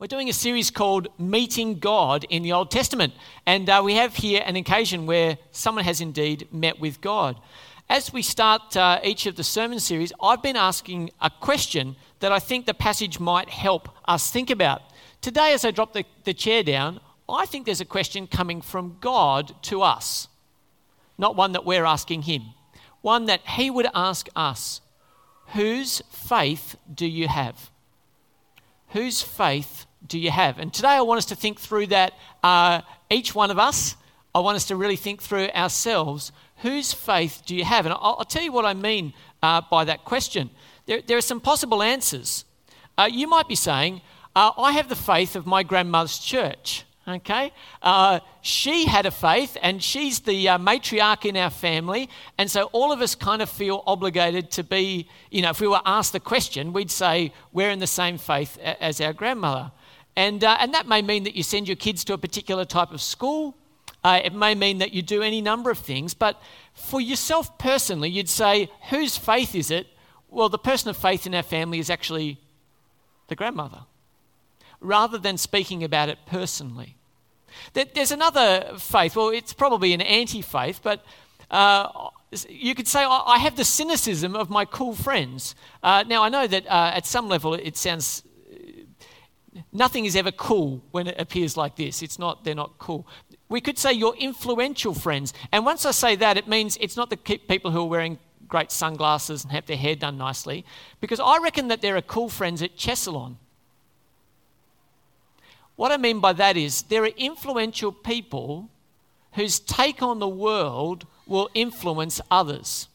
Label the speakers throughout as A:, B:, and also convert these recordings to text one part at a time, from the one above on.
A: We're doing a series called Meeting God in the Old Testament. And uh, we have here an occasion where someone has indeed met with God. As we start uh, each of the sermon series, I've been asking a question that I think the passage might help us think about. Today, as I drop the, the chair down, I think there's a question coming from God to us, not one that we're asking Him, one that He would ask us Whose faith do you have? Whose faith do you have? And today I want us to think through that, uh, each one of us. I want us to really think through ourselves. Whose faith do you have? And I'll, I'll tell you what I mean uh, by that question. There, there, are some possible answers. Uh, you might be saying, uh, I have the faith of my grandmother's church. Okay? Uh, she had a faith, and she's the uh, matriarch in our family. And so all of us kind of feel obligated to be, you know, if we were asked the question, we'd say, We're in the same faith as our grandmother. And, uh, and that may mean that you send your kids to a particular type of school. Uh, it may mean that you do any number of things. But for yourself personally, you'd say, whose faith is it? Well, the person of faith in our family is actually the grandmother, rather than speaking about it personally. There's another faith, well, it's probably an anti faith, but uh, you could say, I have the cynicism of my cool friends. Uh, now, I know that uh, at some level it sounds nothing is ever cool when it appears like this. It's not, they're not cool. We could say your influential friends. And once I say that, it means it's not the people who are wearing great sunglasses and have their hair done nicely, because I reckon that there are cool friends at Chesalon. What I mean by that is there are influential people whose take on the world will influence others.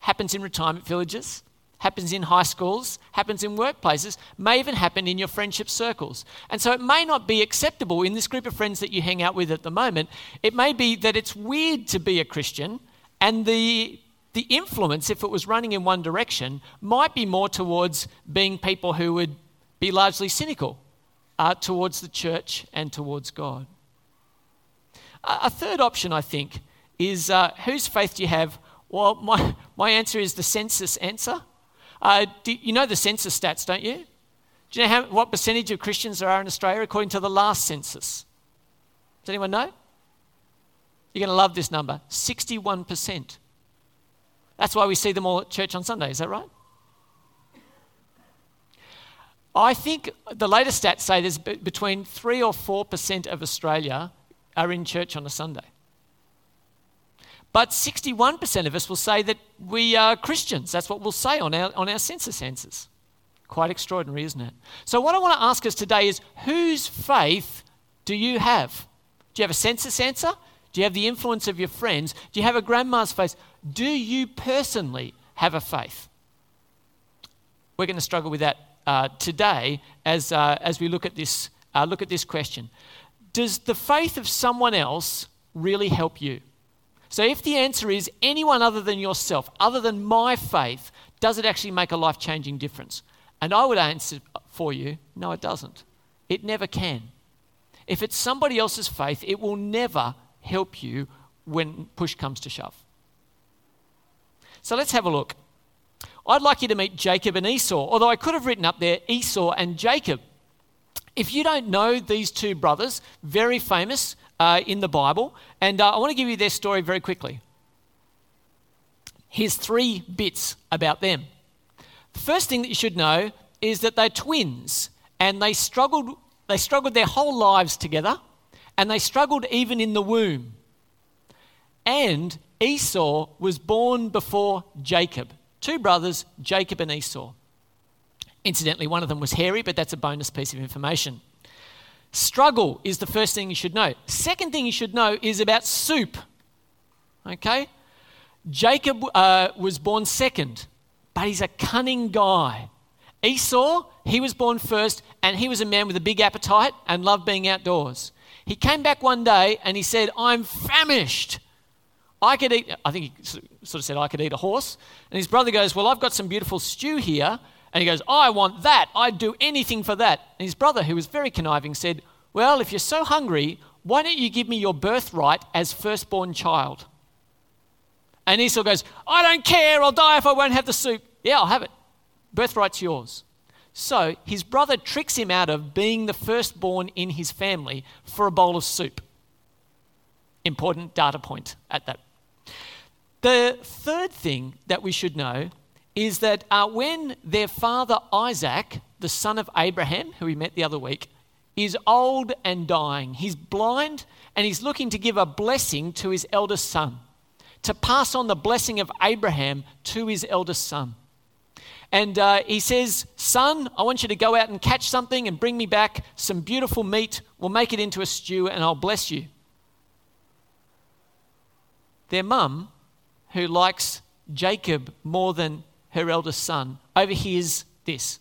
A: Happens in retirement villages, happens in high schools, happens in workplaces, may even happen in your friendship circles. And so it may not be acceptable in this group of friends that you hang out with at the moment. It may be that it's weird to be a Christian, and the, the influence, if it was running in one direction, might be more towards being people who would be largely cynical uh, towards the church and towards God. A third option, I think, is uh, whose faith do you have? Well, my, my answer is the census answer. Uh, do, you know the census stats, don't you? Do you know how, what percentage of Christians there are in Australia according to the last census? Does anyone know? You're going to love this number 61%. That's why we see them all at church on Sunday, is that right? I think the latest stats say there's between 3 or 4% of Australia are in church on a Sunday. But 61% of us will say that we are Christians. That's what we'll say on our, on our census answers. Quite extraordinary, isn't it? So, what I want to ask us today is whose faith do you have? Do you have a census answer? Do you have the influence of your friends? Do you have a grandma's faith? Do you personally have a faith? We're going to struggle with that uh, today as, uh, as we look at, this, uh, look at this question. Does the faith of someone else really help you? So, if the answer is anyone other than yourself, other than my faith, does it actually make a life changing difference? And I would answer for you no, it doesn't. It never can. If it's somebody else's faith, it will never help you when push comes to shove. So, let's have a look. I'd like you to meet Jacob and Esau, although I could have written up there Esau and Jacob. If you don't know these two brothers, very famous, uh, in the Bible, and uh, I want to give you their story very quickly. Here's three bits about them. The first thing that you should know is that they're twins, and they struggled, they struggled their whole lives together, and they struggled even in the womb. And Esau was born before Jacob. Two brothers, Jacob and Esau. Incidentally, one of them was hairy, but that's a bonus piece of information. Struggle is the first thing you should know. Second thing you should know is about soup. Okay? Jacob uh, was born second, but he's a cunning guy. Esau, he was born first, and he was a man with a big appetite and loved being outdoors. He came back one day and he said, I'm famished. I could eat, I think he sort of said, I could eat a horse. And his brother goes, Well, I've got some beautiful stew here. And he goes, I want that. I'd do anything for that. And his brother, who was very conniving, said, Well, if you're so hungry, why don't you give me your birthright as firstborn child? And Esau goes, I don't care. I'll die if I won't have the soup. Yeah, I'll have it. Birthright's yours. So his brother tricks him out of being the firstborn in his family for a bowl of soup. Important data point at that. The third thing that we should know is that uh, when their father Isaac, the son of Abraham, who we met the other week, is old and dying, he's blind and he's looking to give a blessing to his eldest son, to pass on the blessing of Abraham to his eldest son. And uh, he says, Son, I want you to go out and catch something and bring me back some beautiful meat. We'll make it into a stew and I'll bless you. Their mum, who likes Jacob more than her eldest son, overhears this.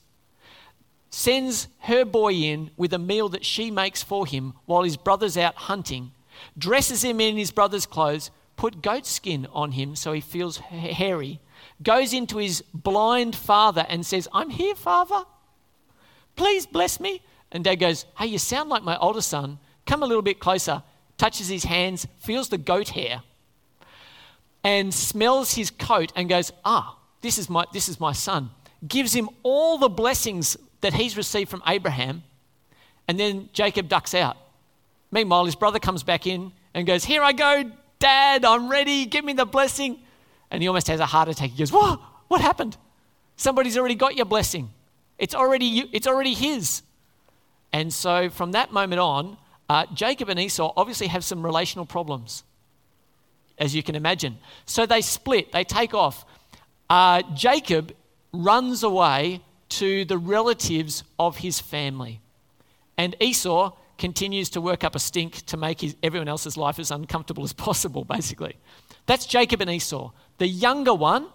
A: Sends her boy in with a meal that she makes for him while his brother's out hunting, dresses him in his brother's clothes, put goat skin on him so he feels hairy, goes into his blind father and says, I'm here, father. Please bless me. And dad goes, Hey, you sound like my older son. Come a little bit closer. Touches his hands, feels the goat hair, and smells his coat and goes, Ah, this is my, this is my son. Gives him all the blessings that he's received from Abraham. And then Jacob ducks out. Meanwhile, his brother comes back in and goes, Here I go, Dad, I'm ready. Give me the blessing. And he almost has a heart attack. He goes, What? What happened? Somebody's already got your blessing. It's already, it's already his. And so from that moment on, uh, Jacob and Esau obviously have some relational problems, as you can imagine. So they split, they take off. Uh, Jacob runs away to the relatives of his family. And Esau continues to work up a stink to make his, everyone else's life as uncomfortable as possible, basically. That's Jacob and Esau. The younger one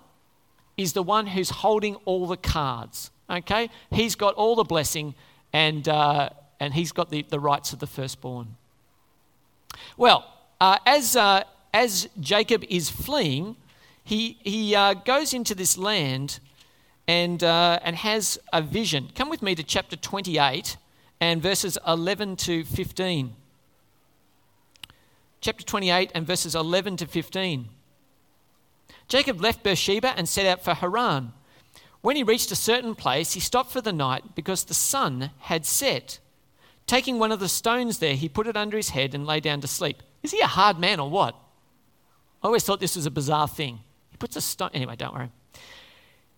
A: is the one who's holding all the cards. Okay? He's got all the blessing and, uh, and he's got the, the rights of the firstborn. Well, uh, as, uh, as Jacob is fleeing, he, he uh, goes into this land and, uh, and has a vision. Come with me to chapter 28 and verses 11 to 15. Chapter 28 and verses 11 to 15. Jacob left Beersheba and set out for Haran. When he reached a certain place, he stopped for the night because the sun had set. Taking one of the stones there, he put it under his head and lay down to sleep. Is he a hard man or what? I always thought this was a bizarre thing. Puts a stone. Anyway, don't worry.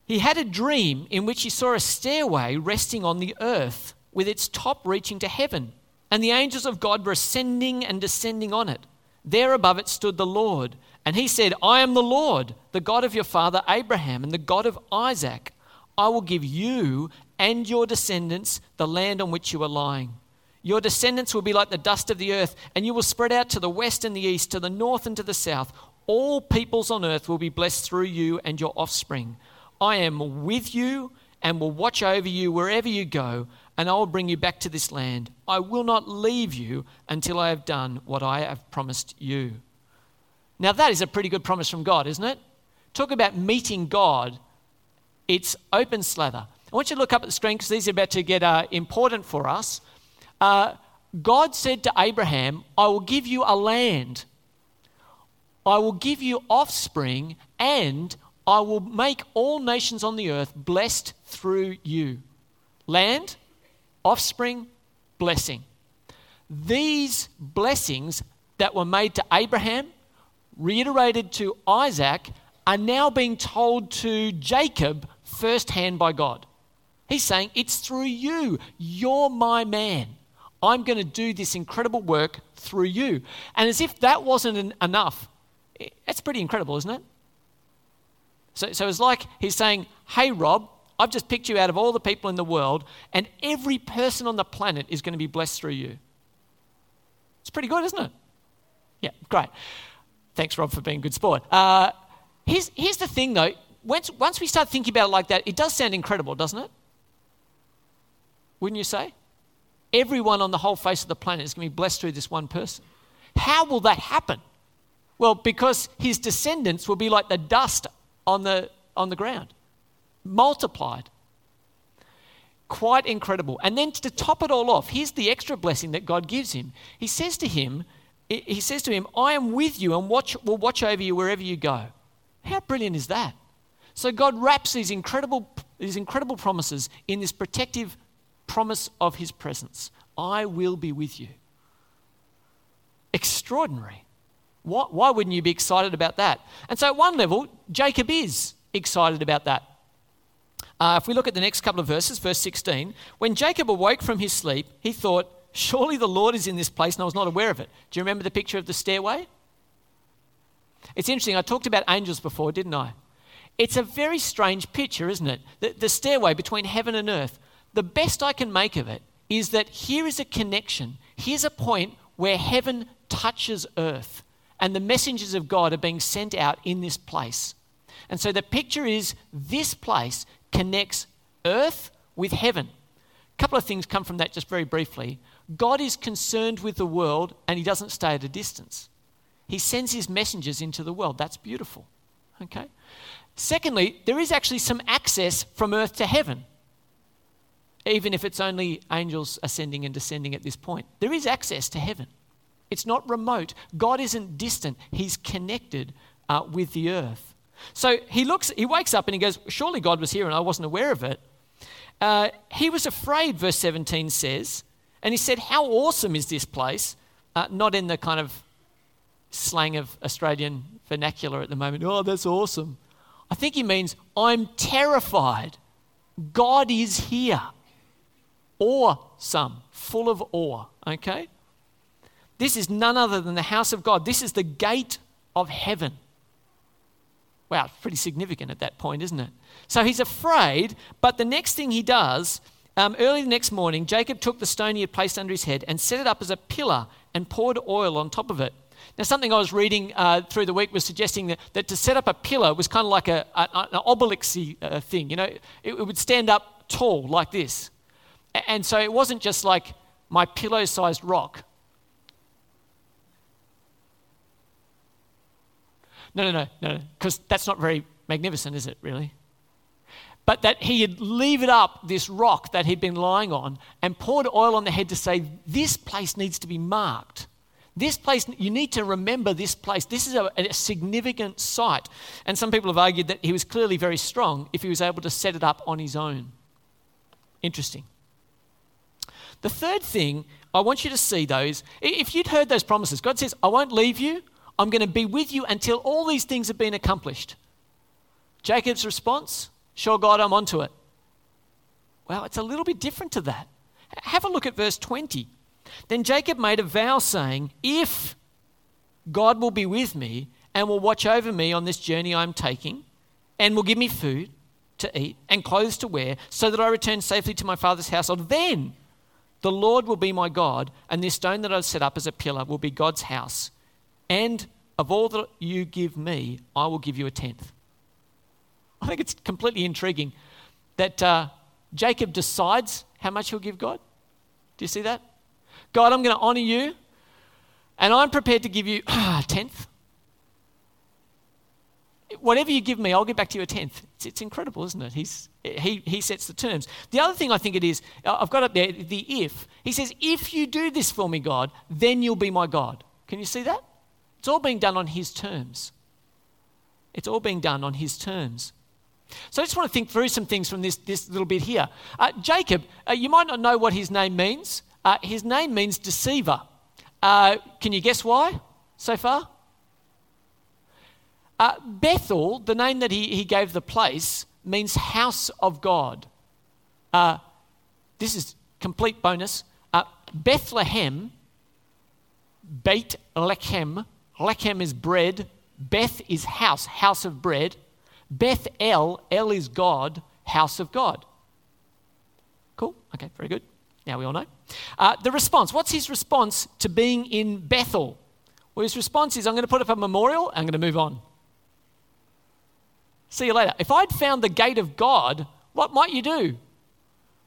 A: He had a dream in which he saw a stairway resting on the earth with its top reaching to heaven, and the angels of God were ascending and descending on it. There above it stood the Lord, and he said, I am the Lord, the God of your father Abraham and the God of Isaac. I will give you and your descendants the land on which you are lying. Your descendants will be like the dust of the earth, and you will spread out to the west and the east, to the north and to the south. All peoples on earth will be blessed through you and your offspring. I am with you and will watch over you wherever you go, and I will bring you back to this land. I will not leave you until I have done what I have promised you. Now, that is a pretty good promise from God, isn't it? Talk about meeting God. It's open slather. I want you to look up at the screen because these are about to get uh, important for us. Uh, God said to Abraham, I will give you a land, I will give you offspring, and I will make all nations on the earth blessed through you. Land, offspring, blessing. These blessings that were made to Abraham, reiterated to Isaac, are now being told to Jacob firsthand by God. He's saying, It's through you. You're my man. I'm going to do this incredible work through you. And as if that wasn't enough, that's pretty incredible, isn't it? So, so it's like he's saying, Hey, Rob, I've just picked you out of all the people in the world, and every person on the planet is going to be blessed through you. It's pretty good, isn't it? Yeah, great. Thanks, Rob, for being a good sport. Uh, here's, here's the thing, though. Once, once we start thinking about it like that, it does sound incredible, doesn't it? Wouldn't you say? Everyone on the whole face of the planet is going to be blessed through this one person. How will that happen? Well, because his descendants will be like the dust on the, on the ground, multiplied. Quite incredible. And then to top it all off, here's the extra blessing that God gives him. He says to him, he says to him, I am with you and watch, will watch over you wherever you go. How brilliant is that? So God wraps these incredible these incredible promises in this protective promise of his presence. I will be with you. Extraordinary. Why, why wouldn't you be excited about that? And so, at one level, Jacob is excited about that. Uh, if we look at the next couple of verses, verse 16, when Jacob awoke from his sleep, he thought, Surely the Lord is in this place, and I was not aware of it. Do you remember the picture of the stairway? It's interesting. I talked about angels before, didn't I? It's a very strange picture, isn't it? The, the stairway between heaven and earth. The best I can make of it is that here is a connection. Here's a point where heaven touches earth, and the messengers of God are being sent out in this place. And so the picture is this place connects earth with heaven. A couple of things come from that just very briefly. God is concerned with the world and he doesn't stay at a distance. He sends his messengers into the world. That's beautiful. Okay? Secondly, there is actually some access from earth to heaven, even if it's only angels ascending and descending at this point. There is access to heaven. It's not remote. God isn't distant, He's connected uh, with the earth. So he looks, he wakes up and he goes, Surely God was here and I wasn't aware of it. Uh, he was afraid, verse 17 says, and he said, How awesome is this place? Uh, not in the kind of slang of Australian vernacular at the moment. Oh, that's awesome. I think he means, I'm terrified. God is here. Awesome, full of awe, okay? This is none other than the house of God. This is the gate of heaven. Wow, pretty significant at that point, isn't it? So he's afraid, but the next thing he does, um, early the next morning, Jacob took the stone he had placed under his head and set it up as a pillar and poured oil on top of it. Now, something I was reading uh, through the week was suggesting that, that to set up a pillar was kind of like a, a, an obelisk uh, thing. You know, it, it would stand up tall like this. And so it wasn't just like my pillow sized rock. No, no, no, no, because that's not very magnificent, is it, really? But that he had levered up this rock that he'd been lying on and poured oil on the head to say, This place needs to be marked. This place, you need to remember this place. This is a, a, significant site. And some people have argued that he was clearly very strong if he was able to set it up on his own. Interesting. The third thing I want you to see, those, if you'd heard those promises, God says, I won't leave you, I'm going to be with you until all these things have been accomplished. Jacob's response, Sure, God, I'm onto it. Well, it's a little bit different to that. Have a look at verse 20. Then Jacob made a vow saying, If God will be with me and will watch over me on this journey I'm taking, and will give me food to eat and clothes to wear, so that I return safely to my father's household, then the Lord will be my God, and this stone that I've set up as a pillar will be God's house. And of all that you give me, I will give you a tenth. I think it's completely intriguing that uh, Jacob decides how much he'll give God. Do you see that? God, I'm going to honor you, and I'm prepared to give you a tenth. Whatever you give me, I'll give back to you a tenth. It's, it's incredible, isn't it? He's, he, he sets the terms. The other thing I think it is, I've got up there the if. He says, If you do this for me, God, then you'll be my God. Can you see that? It's all being done on his terms. It's all being done on his terms. So I just want to think through some things from this, this little bit here. Uh, Jacob, uh, you might not know what his name means. Uh, his name means deceiver. Uh, can you guess why so far? Uh, Bethel, the name that he, he gave the place, means house of God. Uh, this is complete bonus. Bethlehem, Beit Lechem, Lechem is bread, Beth is house, house of bread. Beth El, El is God, house of God. Cool? Okay, very good. Now we all know. Uh, the response what's his response to being in Bethel? Well, his response is I'm going to put up a memorial, I'm going to move on. See you later. If I'd found the gate of God, what might you do?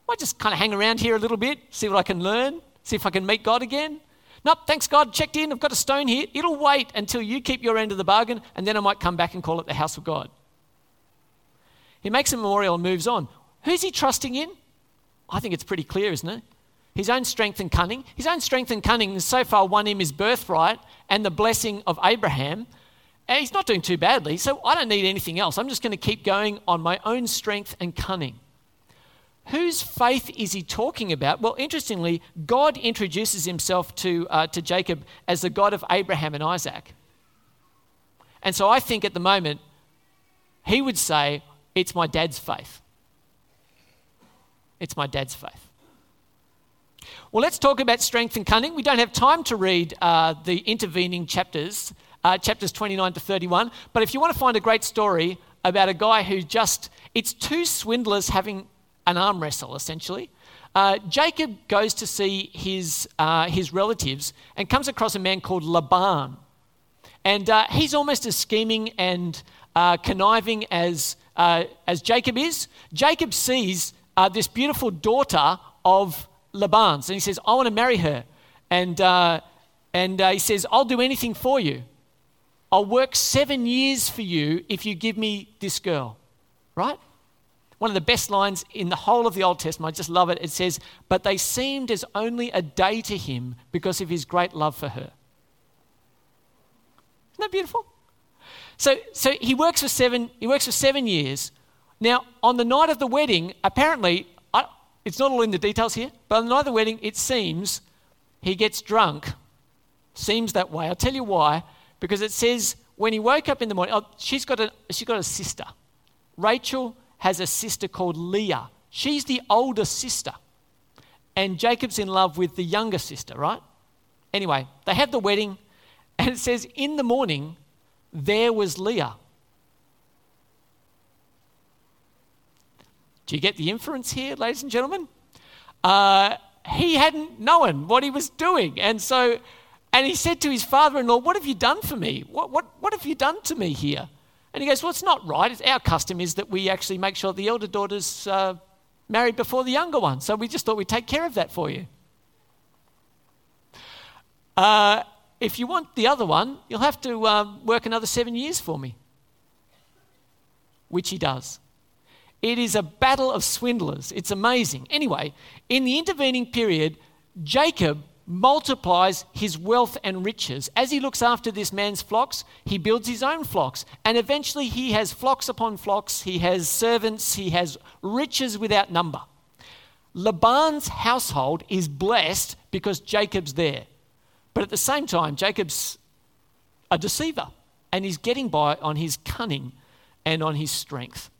A: Might just kind of hang around here a little bit, see what I can learn, see if I can meet God again. Nope, thanks God, checked in, I've got a stone here. It'll wait until you keep your end of the bargain, and then I might come back and call it the house of God. He makes a memorial and moves on. Who's he trusting in? I think it's pretty clear, isn't it? His own strength and cunning. His own strength and cunning has so far won him his birthright and the blessing of Abraham. and he's not doing too badly, so I don't need anything else. I'm just going to keep going on my own strength and cunning. Whose faith is he talking about? Well, interestingly, God introduces himself to, uh, to Jacob as the God of Abraham and Isaac. And so I think at the moment, he would say, It's my dad's faith. It's my dad's faith. Well, let's talk about strength and cunning. We don't have time to read uh, the intervening chapters, uh, chapters 29 to 31, but if you want to find a great story about a guy who just, it's two swindlers having an arm wrestle, essentially. Uh, Jacob goes to see his, uh, his relatives and comes across a man called Laban. And uh, he's almost as scheming and uh, conniving as, uh, as Jacob is. Jacob sees uh, this beautiful daughter of Laban's and he says, I want to marry her. And, and he says, I'll do anything for you. I'll work seven years for you if you give me this girl. Right? One of the best lines in the whole of the Old Testament. I just love it. It says, But they seemed as only a day to him because of his great love for her. Isn't that beautiful? So, so he works for seven. He works for seven years. Now, on the night of the wedding, apparently, I, it's not all in the details here, but on the night of the wedding, it seems he gets drunk. Seems that way. I'll tell you why. Because it says when he woke up in the morning, oh, she's got a she's got a sister. Rachel has a sister called Leah. She's the older sister. And Jacob's in love with the younger sister, right? Anyway, they have the wedding, and it says, In the morning, there was Leah. Do you get the inference here, ladies and gentlemen? Uh, he hadn't known what he was doing. And so, and he said to his father in law, What have you done for me? What, what, what have you done to me here? And he goes, Well, it's not right. Our custom is that we actually make sure the elder daughter's uh, married before the younger one. So we just thought we'd take care of that for you. Uh, if you want the other one, you'll have to um, work another seven years for me. Which he does. It is a battle of swindlers. It's amazing. Anyway, in the intervening period, Jacob multiplies his wealth and riches. As he looks after this man's flocks, he builds his own flocks. And eventually he has flocks upon flocks, he has servants, he has riches without number. Laban's household is blessed because Jacob's there. But at the same time, Jacob's a deceiver and he's getting by on his cunning and on his strength.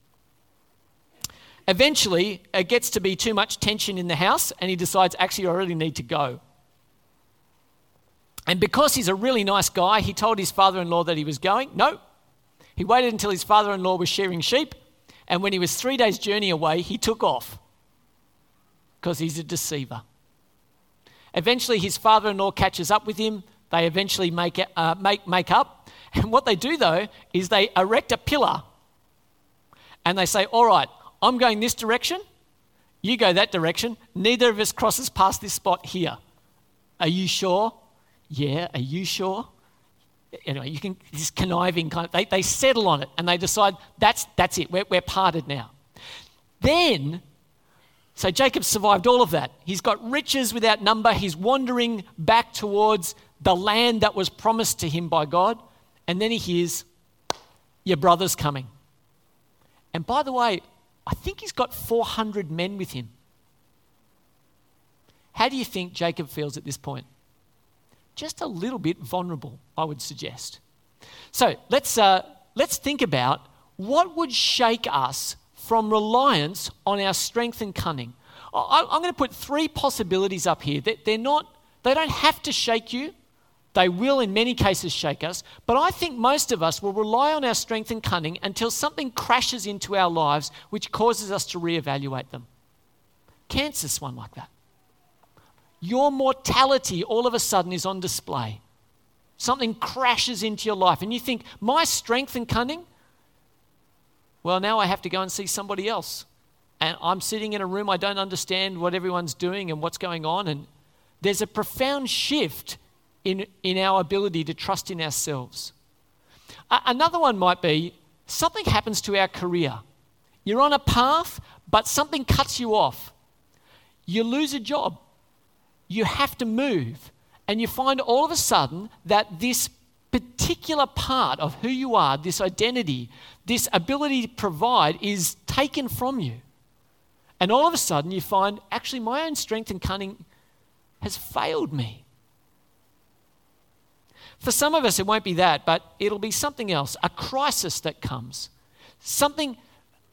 A: Eventually, it gets to be too much tension in the house, and he decides, actually, I really need to go. And because he's a really nice guy, he told his father in law that he was going. No. He waited until his father in law was shearing sheep. And when he was three days' journey away, he took off because he's a deceiver. Eventually, his father in law catches up with him. They eventually make, uh, make, make up. And what they do, though, is they erect a pillar and they say, All right, I'm going this direction. You go that direction. Neither of us crosses past this spot here. Are you sure? Yeah, are you sure? Anyway, you can, this conniving kind of, they, they settle on it and they decide that's, that's it, we're, we're parted now. Then, so Jacob survived all of that. He's got riches without number. He's wandering back towards the land that was promised to him by God. And then he hears, Your brother's coming. And by the way, I think he's got 400 men with him. How do you think Jacob feels at this point? Just a little bit vulnerable, I would suggest. So let's, uh, let's think about what would shake us from reliance on our strength and cunning. I, am going to put three possibilities up here. That They're not, they don't have to shake you. They will, in many cases, shake us. But I think most of us will rely on our strength and cunning until something crashes into our lives which causes us to reevaluate them. Cancer's one like that your mortality all of a sudden is on display. Something crashes into your life, and you think, My strength and cunning? Well, now I have to go and see somebody else. And I'm sitting in a room, I don't understand what everyone's doing and what's going on. And there's a profound shift in, in our ability to trust in ourselves. A- another one might be something happens to our career. You're on a path, but something cuts you off. You lose a job you have to move. And you find all of a sudden that this particular part of who you are, this identity, this ability to provide, is taken from you. And all of a sudden, you find actually my own strength and cunning has failed me. For some of us, it won't be that, but it'll be something else a crisis that comes, something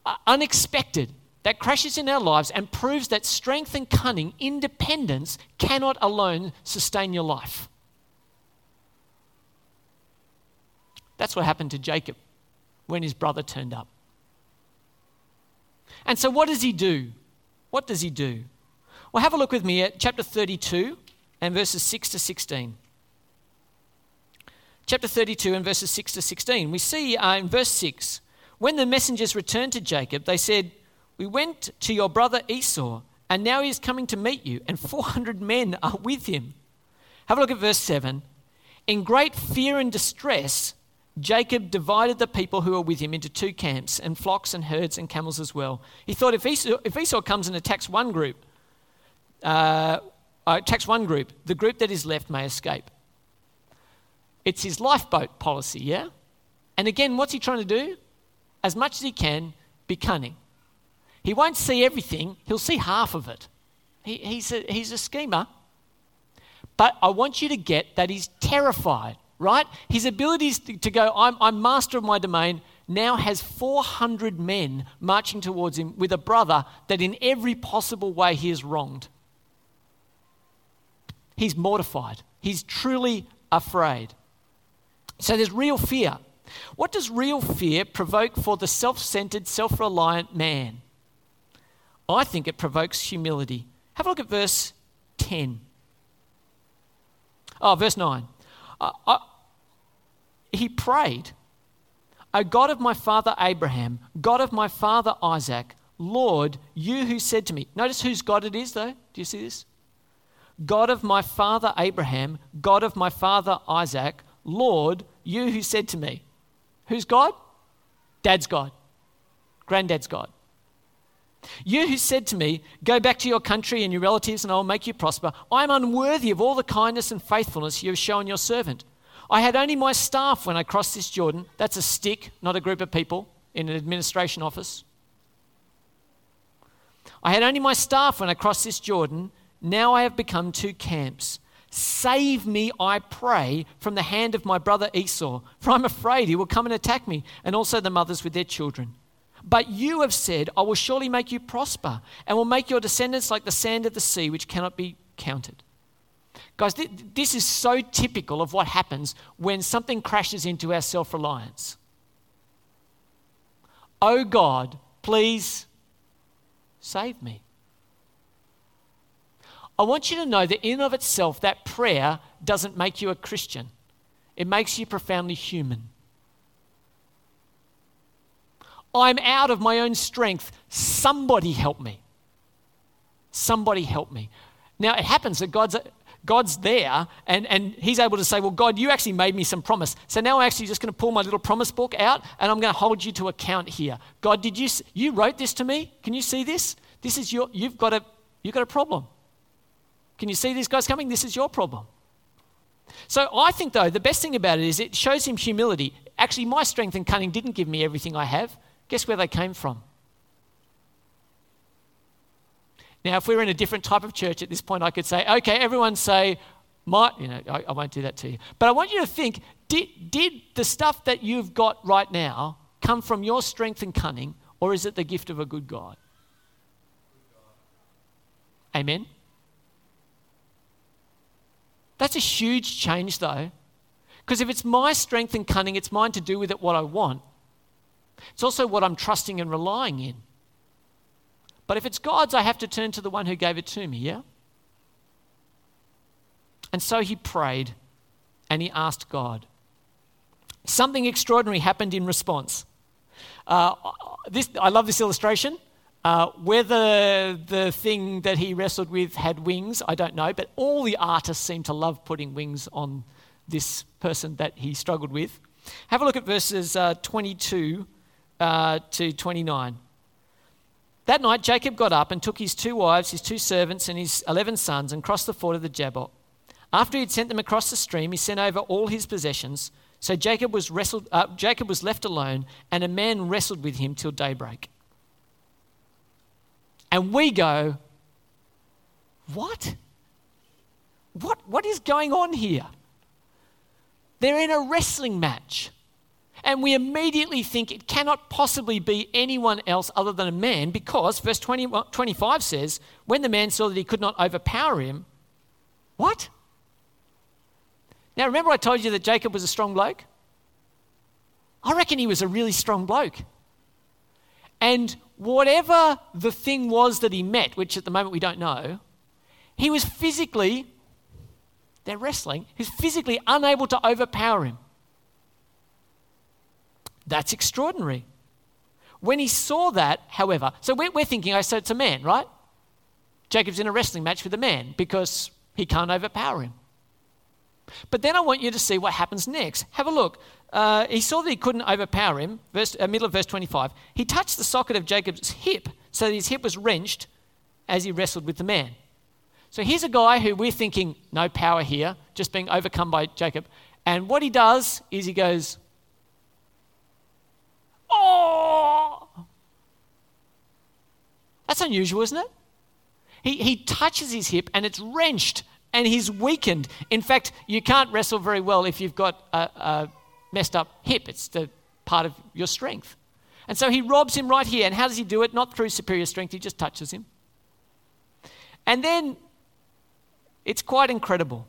A: uh, unexpected that crashes in our lives and proves that strength and cunning, independence, cannot alone sustain your life. That's what happened to Jacob when his brother turned up. And so, what does he do? What does he do? Well, have a look with me at chapter 32 and verses 6 to 16. Chapter 32 and verses 6 to 16. We see uh, in verse 6 when the messengers returned to Jacob, they said, We went to your brother Esau, and now he is coming to meet you, and 400 men are with him. Have a look at verse 7. In great fear and distress, Jacob divided the people who were with him into two camps, and flocks and herds and camels as well. He thought if Esau, if Esau comes and attacks one group, uh, attacks one group, the group that is left may escape. It's his lifeboat policy, yeah? And again, what's he trying to do? As much as he can, be cunning. He won't see everything, he'll see half of it. He, he's, a, he's a schemer. But I want you to get that he's terrified right? His abilities to go, I'm, I'm master of my domain, now has 400 men marching towards him with a brother that in every possible way he has wronged. He's mortified. He's truly afraid. So there's real fear. What does real fear provoke for the self centered, self reliant man? I think it provokes humility. Have a look at verse 10. Oh, verse 9. I, he prayed, O God of my father Abraham, God of my father Isaac, Lord, you who said to me, notice whose God it is though. Do you see this? God of my father Abraham, God of my father Isaac, Lord, you who said to me, Who's God? Dad's God, granddad's God. You who said to me, Go back to your country and your relatives, and I will make you prosper. I am unworthy of all the kindness and faithfulness you have shown your servant. I had only my staff when I crossed this Jordan. That's a stick, not a group of people in an administration office. I had only my staff when I crossed this Jordan. Now I have become two camps. Save me, I pray, from the hand of my brother Esau, for I'm afraid he will come and attack me, and also the mothers with their children. But you have said, I will surely make you prosper, and will make your descendants like the sand of the sea, which cannot be counted. Guys, th- this is so typical of what happens when something crashes into our self reliance. Oh God, please save me. I want you to know that, in of itself, that prayer doesn't make you a Christian, it makes you profoundly human. I'm out of my own strength. Somebody help me. Somebody help me. Now, it happens that God's, God's there and, and He's able to say, Well, God, you actually made me some promise. So now I'm actually just going to pull my little promise book out and I'm going to hold you to account here. God, did you, you wrote this to me? Can you see this? This is your, you've got a, you've got a problem. Can you see these guys coming? This is your problem. So I think, though, the best thing about it is it shows him humility. Actually, my strength and cunning didn't give me everything I have. Guess where they came from? Now, if we were in a different type of church at this point, I could say, okay, everyone say, my, you know, I, I won't do that to you. But I want you to think did, did the stuff that you've got right now come from your strength and cunning, or is it the gift of a good God? Amen? That's a huge change, though. Because if it's my strength and cunning, it's mine to do with it what I want. It's also what I'm trusting and relying in. But if it's God's, I have to turn to the one who gave it to me, yeah? And so he prayed and he asked God. Something extraordinary happened in response. Uh, this, I love this illustration. Uh, whether the thing that he wrestled with had wings, I don't know, but all the artists seem to love putting wings on this person that he struggled with. Have a look at verses uh, 22 uh, to 29. That night, Jacob got up and took his two wives, his two servants, and his 11 sons and crossed the ford of the Jabbok. After he had sent them across the stream, he sent over all his possessions So Jacob was, wrestled, uh, Jacob was left alone, and a man wrestled with him till daybreak. And we go, What? What, what is going on here? They're in a wrestling match. And we immediately think it cannot possibly be anyone else other than a man because verse 20, 25 says, When the man saw that he could not overpower him, what? Now, remember I told you that Jacob was a strong bloke? I reckon he was a really strong bloke. And whatever the thing was that he met, which at the moment we don't know, he was physically, they're wrestling, he's physically unable to overpower him. That's extraordinary. When he saw that, however, so we're, we're thinking, I oh, said it's a man, right? Jacob's in a wrestling match with a man because he can't overpower him. But then I want you to see what happens next. Have a look. Uh, he saw that he couldn't overpower him, verse, uh, middle of verse 25. He touched the socket of Jacob's hip so that his hip was wrenched as he wrestled with the man. So here's a guy who we're thinking, no power here, just being overcome by Jacob. And what he does is he goes, Oh! That's unusual, isn't it? He, he touches his hip and it's wrenched and he's weakened. In fact, you can't wrestle very well if you've got a, a messed up hip, it's the part of your strength. And so he robs him right here. And how does he do it? Not through superior strength, he just touches him. And then it's quite incredible.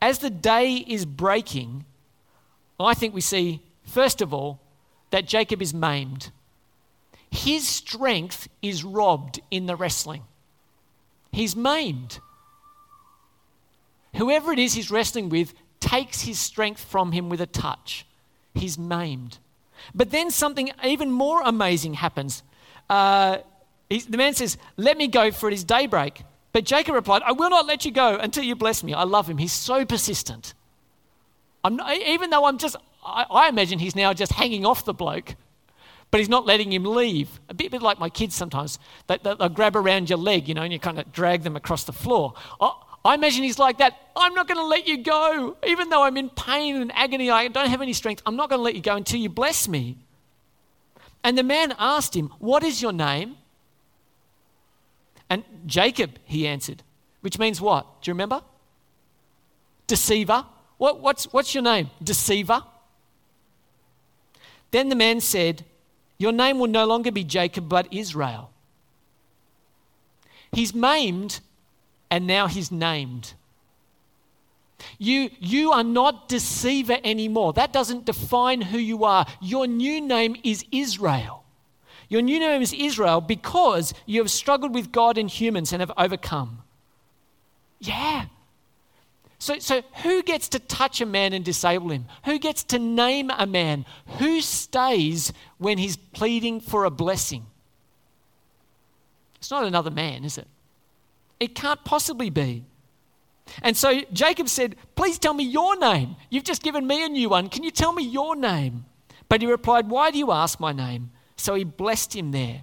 A: As the day is breaking, I think we see, first of all, that Jacob is maimed. His strength is robbed in the wrestling. He's maimed. Whoever it is he's wrestling with takes his strength from him with a touch. He's maimed. But then something even more amazing happens. Uh, the man says, Let me go, for it is daybreak. But Jacob replied, I will not let you go until you bless me. I love him. He's so persistent. Not, even though I'm just I, I imagine he's now just hanging off the bloke, but he's not letting him leave. A bit, bit like my kids sometimes. They, they, grab around your leg, you know, and you kind of drag them across the floor. I, I imagine he's like that. I'm not going to let you go. Even though I'm in pain and agony, I don't have any strength, I'm not going to let you go until you bless me. And the man asked him, What is your name? And Jacob, he answered, which means what? Do you remember? Deceiver. What, what's, what's your name? Deceiver. Then the man said, Your name will no longer be Jacob, but Israel. He's maimed, and now he's named. You, you are not deceiver anymore. That doesn't define who you are. Your new name is Israel. Your new name is Israel because you have struggled with God and humans and have overcome. Yeah, so, so, who gets to touch a man and disable him? Who gets to name a man? Who stays when he's pleading for a blessing? It's not another man, is it? It can't possibly be. And so Jacob said, Please tell me your name. You've just given me a new one. Can you tell me your name? But he replied, Why do you ask my name? So he blessed him there.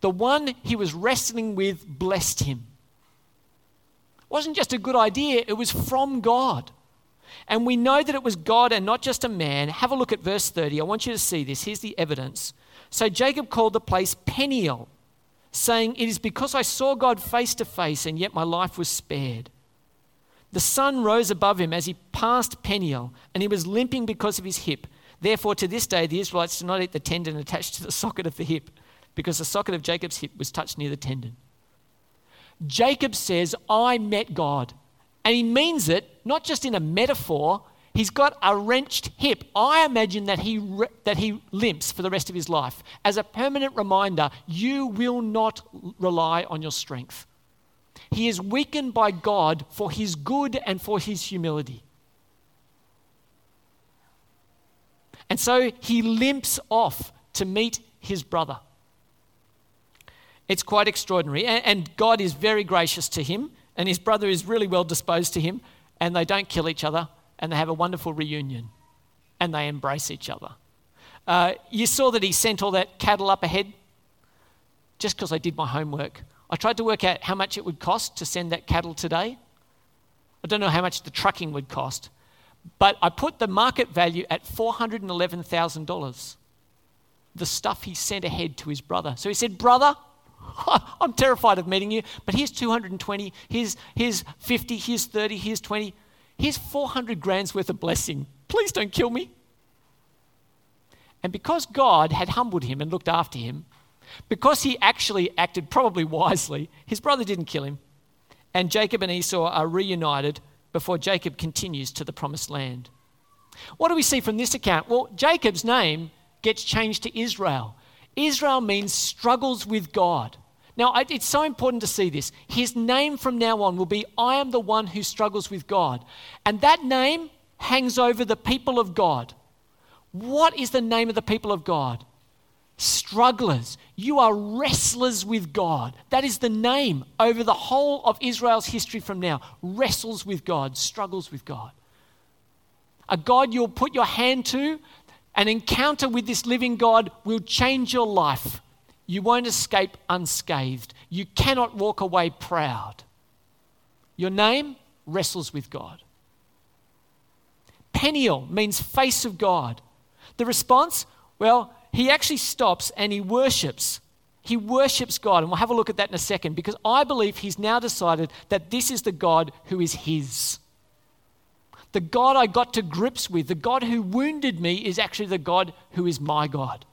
A: The one he was wrestling with blessed him wasn't just a good idea, it was from God. And we know that it was God and not just a man. Have a look at verse 30. I want you to see this. Here's the evidence. So Jacob called the place Peniel, saying, It is because I saw God face to face, and yet my life was spared. The sun rose above him as he passed Peniel, and he was limping because of his hip. Therefore, to this day, the Israelites do not eat the tendon attached to the socket of the hip, because the socket of Jacob's hip was touched near the tendon. Jacob says, I met God. And he means it not just in a metaphor, he's got a wrenched hip. I imagine that he, that he limps for the rest of his life as a permanent reminder you will not rely on your strength. He is weakened by God for his good and for his humility. And so he limps off to meet his brother. It's quite extraordinary. And God is very gracious to him, and his brother is really well disposed to him, and they don't kill each other, and they have a wonderful reunion, and they embrace each other. Uh, you saw that he sent all that cattle up ahead just because I did my homework. I tried to work out how much it would cost to send that cattle today. I don't know how much the trucking would cost, But I put the market value at $411,000. The stuff he sent ahead to his brother. So he said, Brother, I'm terrified of meeting you, but here's 220, here's, here's 50, here's 30, here's 20, here's 400 grand's worth of blessing. Please don't kill me. And because God had humbled him and looked after him, because he actually acted probably wisely, his brother didn't kill him. And Jacob and Esau are reunited before Jacob continues to the promised land. What do we see from this account? Well, Jacob's name gets changed to Israel. Israel means struggles with God. Now, it's so important to see this. His name from now on will be I am the one who struggles with God. And that name hangs over the people of God. What is the name of the people of God? Strugglers. You are wrestlers with God. That is the name over the whole of Israel's history from now. Wrestles with God, struggles with God. A God you'll put your hand to, an encounter with this living God will change your life. You won't escape unscathed. You cannot walk away proud. Your name wrestles with God. Peniel means face of God. The response? Well, he actually stops and he worships. He worships God. And we'll have a look at that in a second because I believe he's now decided that this is the God who is his. The God I got to grips with, the God who wounded me, is actually the God who is my God.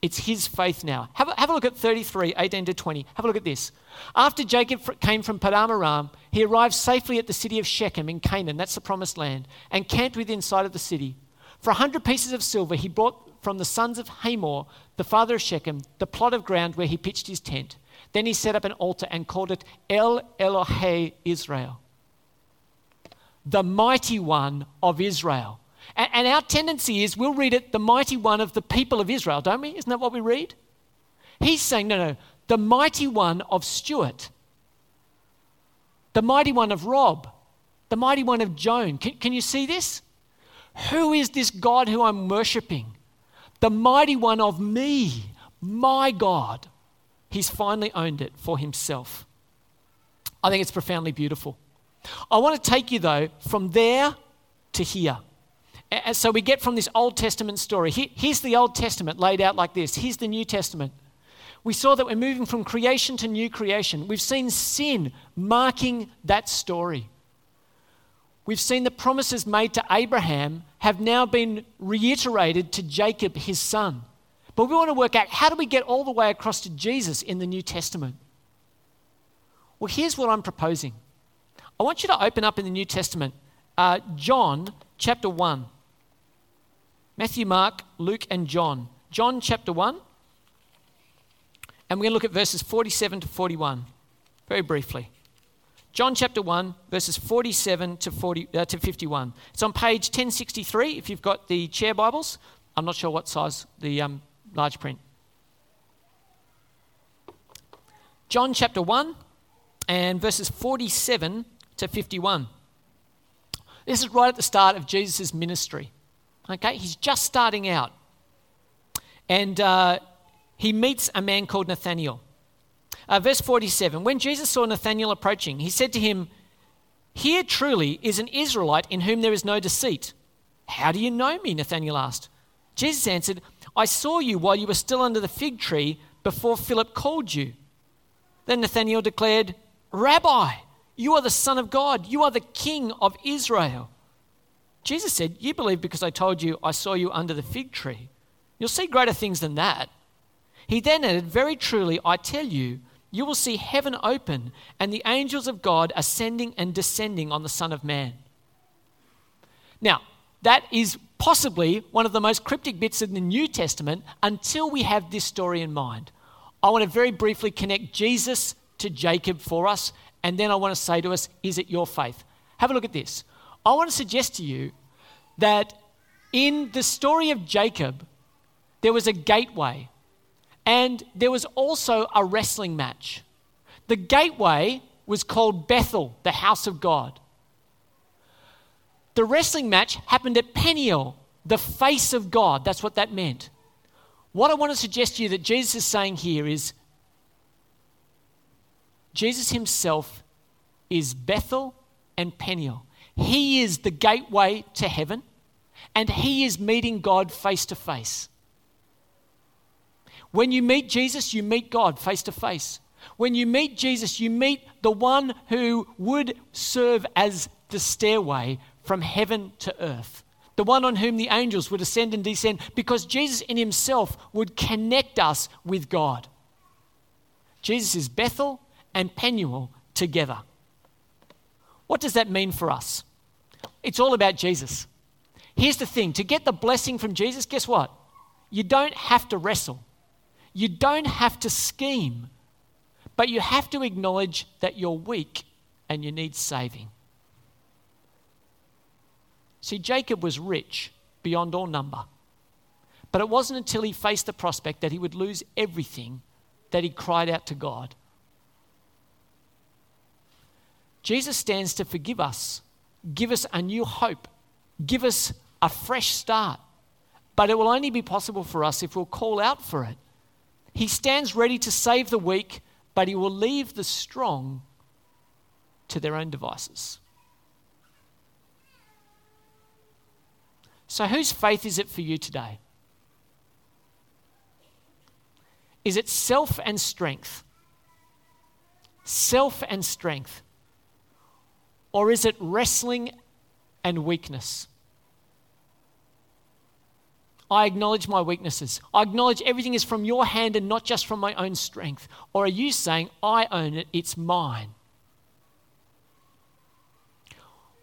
A: It's his faith now. Have a, have a look at 33, 18 to 20. Have a look at this. After Jacob came from Paddan Aram, he arrived safely at the city of Shechem in Canaan, that's the promised land, and camped within sight of the city. For a hundred pieces of silver, he brought from the sons of Hamor, the father of Shechem, the plot of ground where he pitched his tent. Then he set up an altar and called it El Elohe Israel, the mighty one of Israel. And, and our tendency is we'll read it the mighty one of the people of Israel, don't we? Isn't that what we read? He's saying, no, no, the mighty one of Stuart, the mighty one of Rob, the mighty one of Joan. Can, can you see this? Who is this God who I'm worshipping? The mighty one of me, my God. He's finally owned it for himself. I think it's profoundly beautiful. I want to take you, though, from there to here. And so we get from this Old Testament story. Here's the Old Testament laid out like this. Here's the New Testament. We saw that we're moving from creation to new creation. We've seen sin marking that story. We've seen the promises made to Abraham have now been reiterated to Jacob, his son. But we want to work out how do we get all the way across to Jesus in the New Testament? Well, here's what I'm proposing. I want you to open up in the New Testament, uh, John chapter 1. Matthew, Mark, Luke, and John. John chapter 1. And we're going to look at verses 47 to 41, very briefly. John chapter 1, verses 47 to, 40, uh, to 51. It's on page 1063 if you've got the chair Bibles. I'm not sure what size the um, large print. John chapter 1 and verses 47 to 51. This is right at the start of Jesus' ministry. Okay, he's just starting out. And uh, he meets a man called Nathaniel. Uh, verse 47 When Jesus saw Nathanael approaching, he said to him, Here truly is an Israelite in whom there is no deceit. How do you know me? Nathanael asked. Jesus answered, I saw you while you were still under the fig tree before Philip called you. Then Nathanael declared, Rabbi, you are the Son of God, you are the King of Israel. Jesus said, You believe because I told you I saw you under the fig tree. You'll see greater things than that. He then added, Very truly, I tell you, you will see heaven open and the angels of God ascending and descending on the Son of Man. Now, that is possibly one of the most cryptic bits in the New Testament until we have this story in mind. I want to very briefly connect Jesus to Jacob for us, and then I want to say to us, Is it your faith? Have a look at this. I want to suggest to you that in the story of Jacob, there was a gateway and there was also a wrestling match. The gateway was called Bethel, the house of God. The wrestling match happened at Peniel, the face of God. That's what that meant. What I want to suggest to you that Jesus is saying here is Jesus himself is Bethel and Peniel. He is the gateway to heaven, and He is meeting God face to face. When you meet Jesus, you meet God face to face. When you meet Jesus, you meet the one who would serve as the stairway from heaven to earth, the one on whom the angels would ascend and descend, because Jesus in himself would connect us with God. Jesus is Bethel and Penuel together. What does that mean for us? It's all about Jesus. Here's the thing to get the blessing from Jesus, guess what? You don't have to wrestle, you don't have to scheme, but you have to acknowledge that you're weak and you need saving. See, Jacob was rich beyond all number. But it wasn't until he faced the prospect that he would lose everything that he cried out to God. Jesus stands to forgive us, give us a new hope, give us a fresh start. But it will only be possible for us if we'll call out for it. He stands ready to save the weak, but he will leave the strong to their own devices. So, whose faith is it for you today? Is it self and strength? Self and strength. Or is it wrestling and weakness? I acknowledge my weaknesses. I acknowledge everything is from your hand and not just from my own strength. Or are you saying, I own it, it's mine?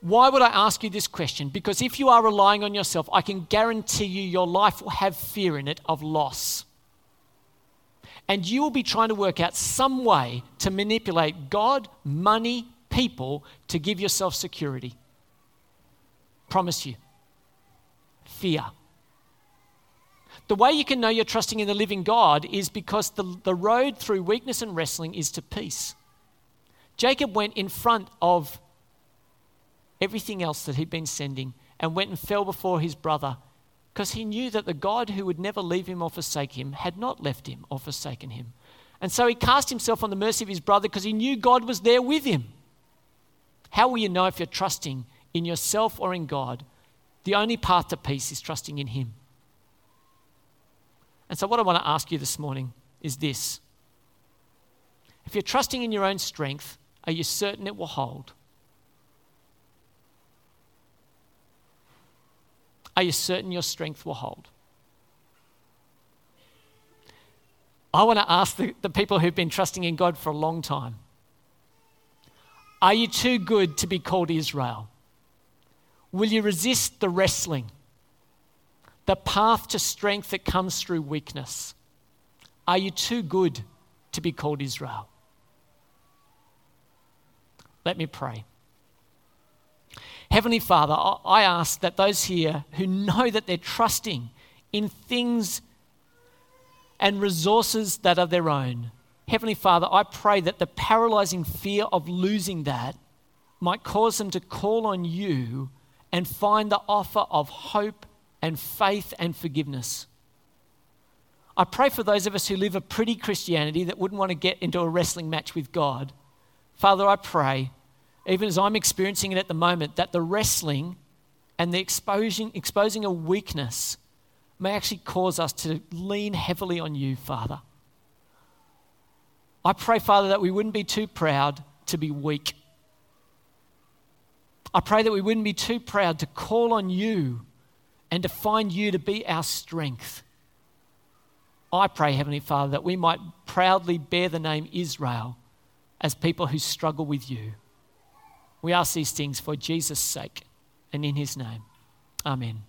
A: Why would I ask you this question? Because if you are relying on yourself, I can guarantee you your life will have fear in it of loss. And you will be trying to work out some way to manipulate God, money, people to give yourself security. Promise you. Fear. The way you can know you're trusting in the living God is because the, the road through weakness and wrestling is to peace. Jacob went in front of everything else that he'd been sending and went and fell before his brother because he knew that the God who would never leave him or forsake him had not left him or forsaken him. And so he cast himself on the mercy of his brother because he knew God was there with him. How will you know if you're trusting in yourself or in God? The only path to peace is trusting in Him. And so, what I want to ask you this morning is this If you're trusting in your own strength, are you certain it will hold? Are you certain your strength will hold? I want to ask the, the people who've been trusting in God for a long time are you too good to be called Israel? Will you resist the wrestling, the path to strength that comes through weakness? Are you too good to be called Israel? Let me pray. Heavenly Father, I ask that those here who know that they're trusting in things and resources that are their own, Heavenly Father, I pray that the paralyzing fear of losing that might cause them to call on you and find the offer of hope and faith and forgiveness. I pray for those of us who live a pretty Christianity that wouldn't want to get into a wrestling match with God. Father, I pray, even as I'm experiencing it at the moment, that the wrestling and the exposing, exposing a weakness may actually cause us to lean heavily on you, Father. I pray, Father, that we wouldn't be too proud to be weak. I pray that we wouldn't be too proud to call on you and to find you to be our strength. I pray, Heavenly Father, that we might proudly bear the name Israel as people who struggle with you. We ask these things for Jesus' sake and in his name. Amen.